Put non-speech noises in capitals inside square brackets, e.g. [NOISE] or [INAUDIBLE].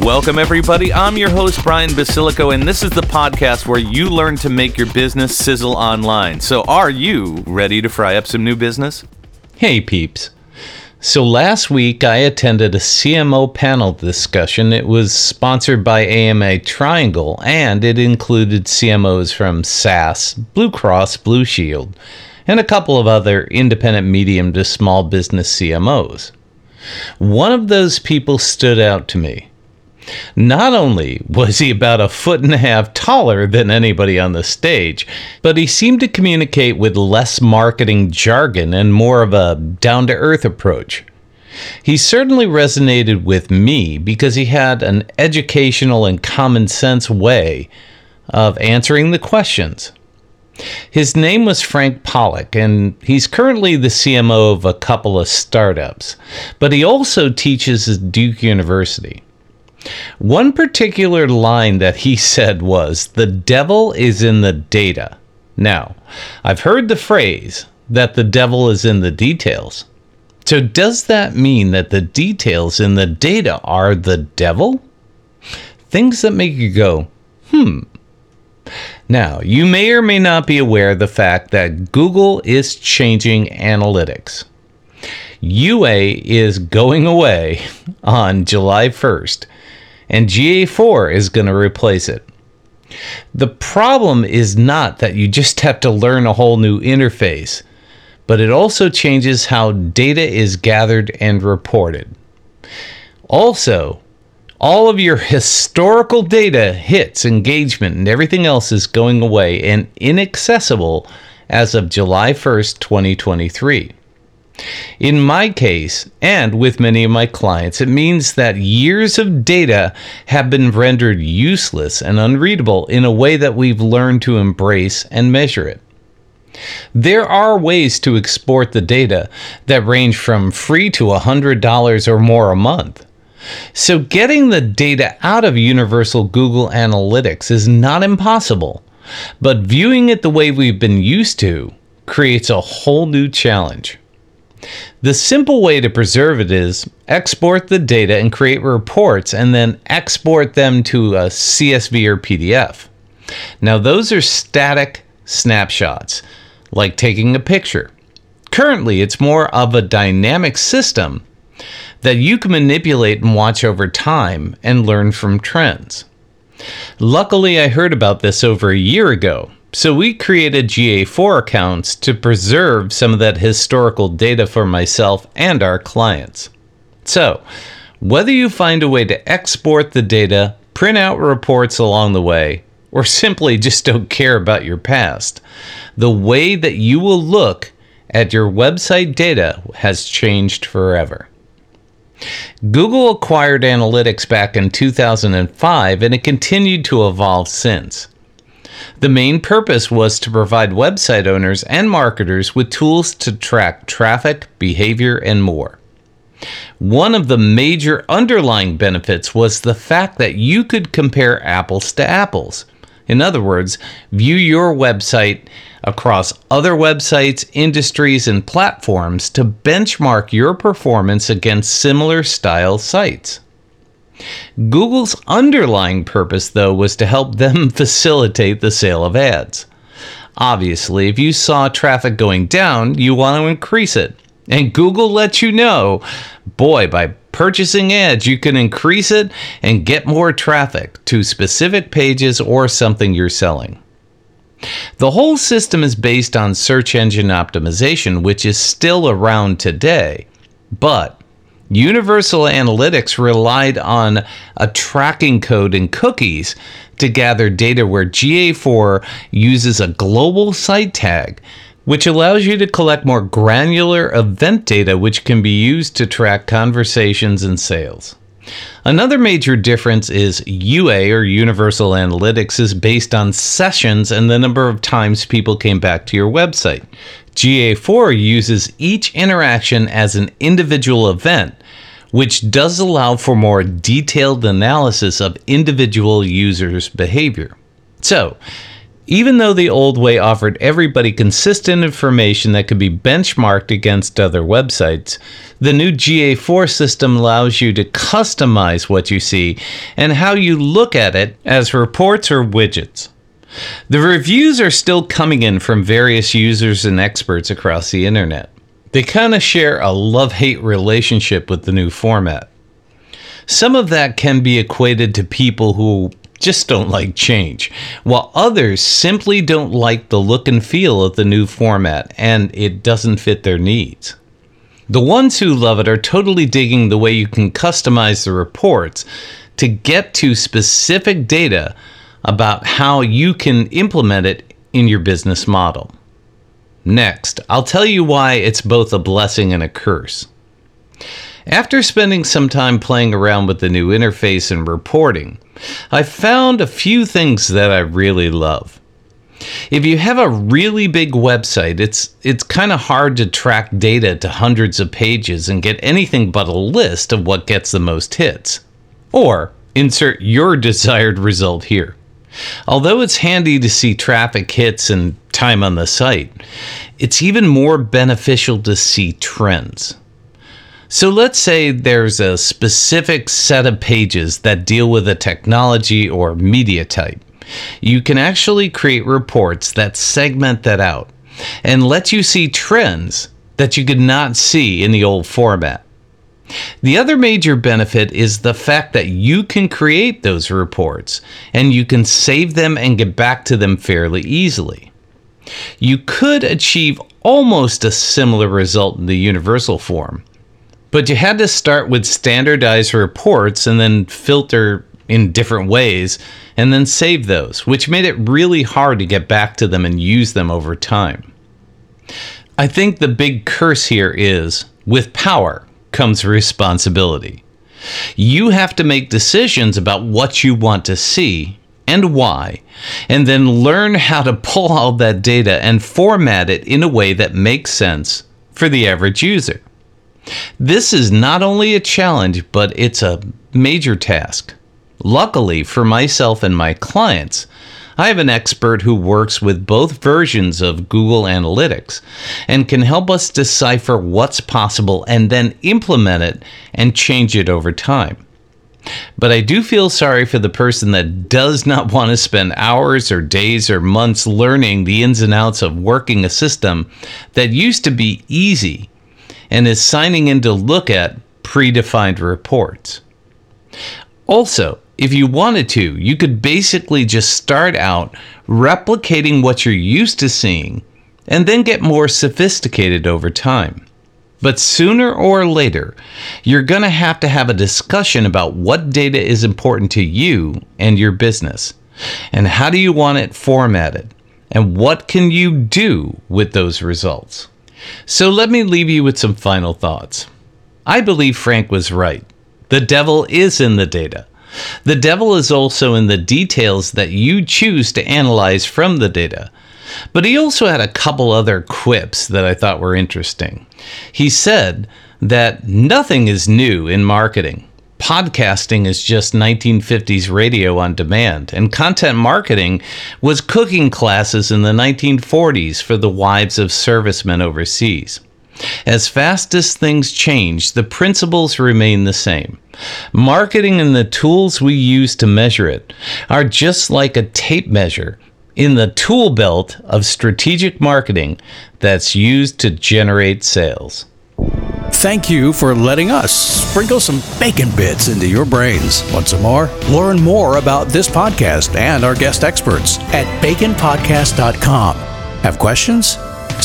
Welcome, everybody. I'm your host, Brian Basilico, and this is the podcast where you learn to make your business sizzle online. So, are you ready to fry up some new business? Hey, peeps. So, last week I attended a CMO panel discussion. It was sponsored by AMA Triangle, and it included CMOs from SAS, Blue Cross, Blue Shield, and a couple of other independent medium to small business CMOs. One of those people stood out to me. Not only was he about a foot and a half taller than anybody on the stage, but he seemed to communicate with less marketing jargon and more of a down to earth approach. He certainly resonated with me because he had an educational and common sense way of answering the questions. His name was Frank Pollock, and he's currently the CMO of a couple of startups, but he also teaches at Duke University. One particular line that he said was, The devil is in the data. Now, I've heard the phrase that the devil is in the details. So, does that mean that the details in the data are the devil? Things that make you go, hmm. Now, you may or may not be aware of the fact that Google is changing analytics. UA is going away [LAUGHS] on July 1st, and GA4 is going to replace it. The problem is not that you just have to learn a whole new interface, but it also changes how data is gathered and reported. Also, all of your historical data, hits, engagement, and everything else is going away and inaccessible as of July 1st, 2023. In my case, and with many of my clients, it means that years of data have been rendered useless and unreadable in a way that we've learned to embrace and measure it. There are ways to export the data that range from free to $100 or more a month. So, getting the data out of Universal Google Analytics is not impossible, but viewing it the way we've been used to creates a whole new challenge. The simple way to preserve it is export the data and create reports and then export them to a CSV or PDF. Now, those are static snapshots, like taking a picture. Currently, it's more of a dynamic system that you can manipulate and watch over time and learn from trends. Luckily, I heard about this over a year ago, so we created GA4 accounts to preserve some of that historical data for myself and our clients. So, whether you find a way to export the data, print out reports along the way, or simply just don't care about your past, the way that you will look at your website data has changed forever. Google acquired analytics back in 2005 and it continued to evolve since. The main purpose was to provide website owners and marketers with tools to track traffic, behavior, and more. One of the major underlying benefits was the fact that you could compare apples to apples. In other words, view your website across other websites, industries, and platforms to benchmark your performance against similar style sites. Google's underlying purpose, though, was to help them [LAUGHS] facilitate the sale of ads. Obviously, if you saw traffic going down, you want to increase it. And Google lets you know, boy, by purchasing ads, you can increase it and get more traffic to specific pages or something you're selling. The whole system is based on search engine optimization, which is still around today, but Universal Analytics relied on a tracking code and cookies to gather data where GA4 uses a global site tag, which allows you to collect more granular event data which can be used to track conversations and sales. Another major difference is UA or Universal Analytics is based on sessions and the number of times people came back to your website. GA4 uses each interaction as an individual event, which does allow for more detailed analysis of individual users' behavior. So, even though the old way offered everybody consistent information that could be benchmarked against other websites, the new GA4 system allows you to customize what you see and how you look at it as reports or widgets. The reviews are still coming in from various users and experts across the internet. They kind of share a love hate relationship with the new format. Some of that can be equated to people who just don't like change, while others simply don't like the look and feel of the new format and it doesn't fit their needs. The ones who love it are totally digging the way you can customize the reports to get to specific data about how you can implement it in your business model. Next, I'll tell you why it's both a blessing and a curse. After spending some time playing around with the new interface and reporting, I found a few things that I really love. If you have a really big website, it's it's kind of hard to track data to hundreds of pages and get anything but a list of what gets the most hits. Or insert your [LAUGHS] desired result here. Although it's handy to see traffic hits and time on the site, it's even more beneficial to see trends. So let's say there's a specific set of pages that deal with a technology or media type. You can actually create reports that segment that out and let you see trends that you could not see in the old format. The other major benefit is the fact that you can create those reports and you can save them and get back to them fairly easily. You could achieve almost a similar result in the universal form, but you had to start with standardized reports and then filter in different ways and then save those, which made it really hard to get back to them and use them over time. I think the big curse here is with power comes responsibility. You have to make decisions about what you want to see and why, and then learn how to pull all that data and format it in a way that makes sense for the average user. This is not only a challenge, but it's a major task. Luckily for myself and my clients, I have an expert who works with both versions of Google Analytics and can help us decipher what's possible and then implement it and change it over time. But I do feel sorry for the person that does not [LAUGHS] want to spend hours or days or months learning the ins and outs of working a system that used to be easy and is signing in to look at predefined reports. Also, if you wanted to, you could basically just start out replicating what you're used to seeing and then get more sophisticated over time. But sooner or later, you're going to have to have a discussion about what data is important to you and your business, and how do you want it formatted, and what can you do with those results. So let me leave you with some final thoughts. I believe Frank was right. The devil is in the data. The devil is also in the details that you choose to analyze from the data. But he also had a couple other quips that I thought were interesting. He said that nothing is new in marketing. Podcasting is just 1950s radio on demand, and content marketing was cooking classes in the 1940s for the wives of servicemen overseas. As fast as things change, the principles remain the same. Marketing and the tools we use to measure it are just like a tape measure in the tool belt of strategic marketing that's used to generate sales. Thank you for letting us sprinkle some bacon bits into your brains. Want some more? Learn more about this podcast and our guest experts at baconpodcast.com. Have questions?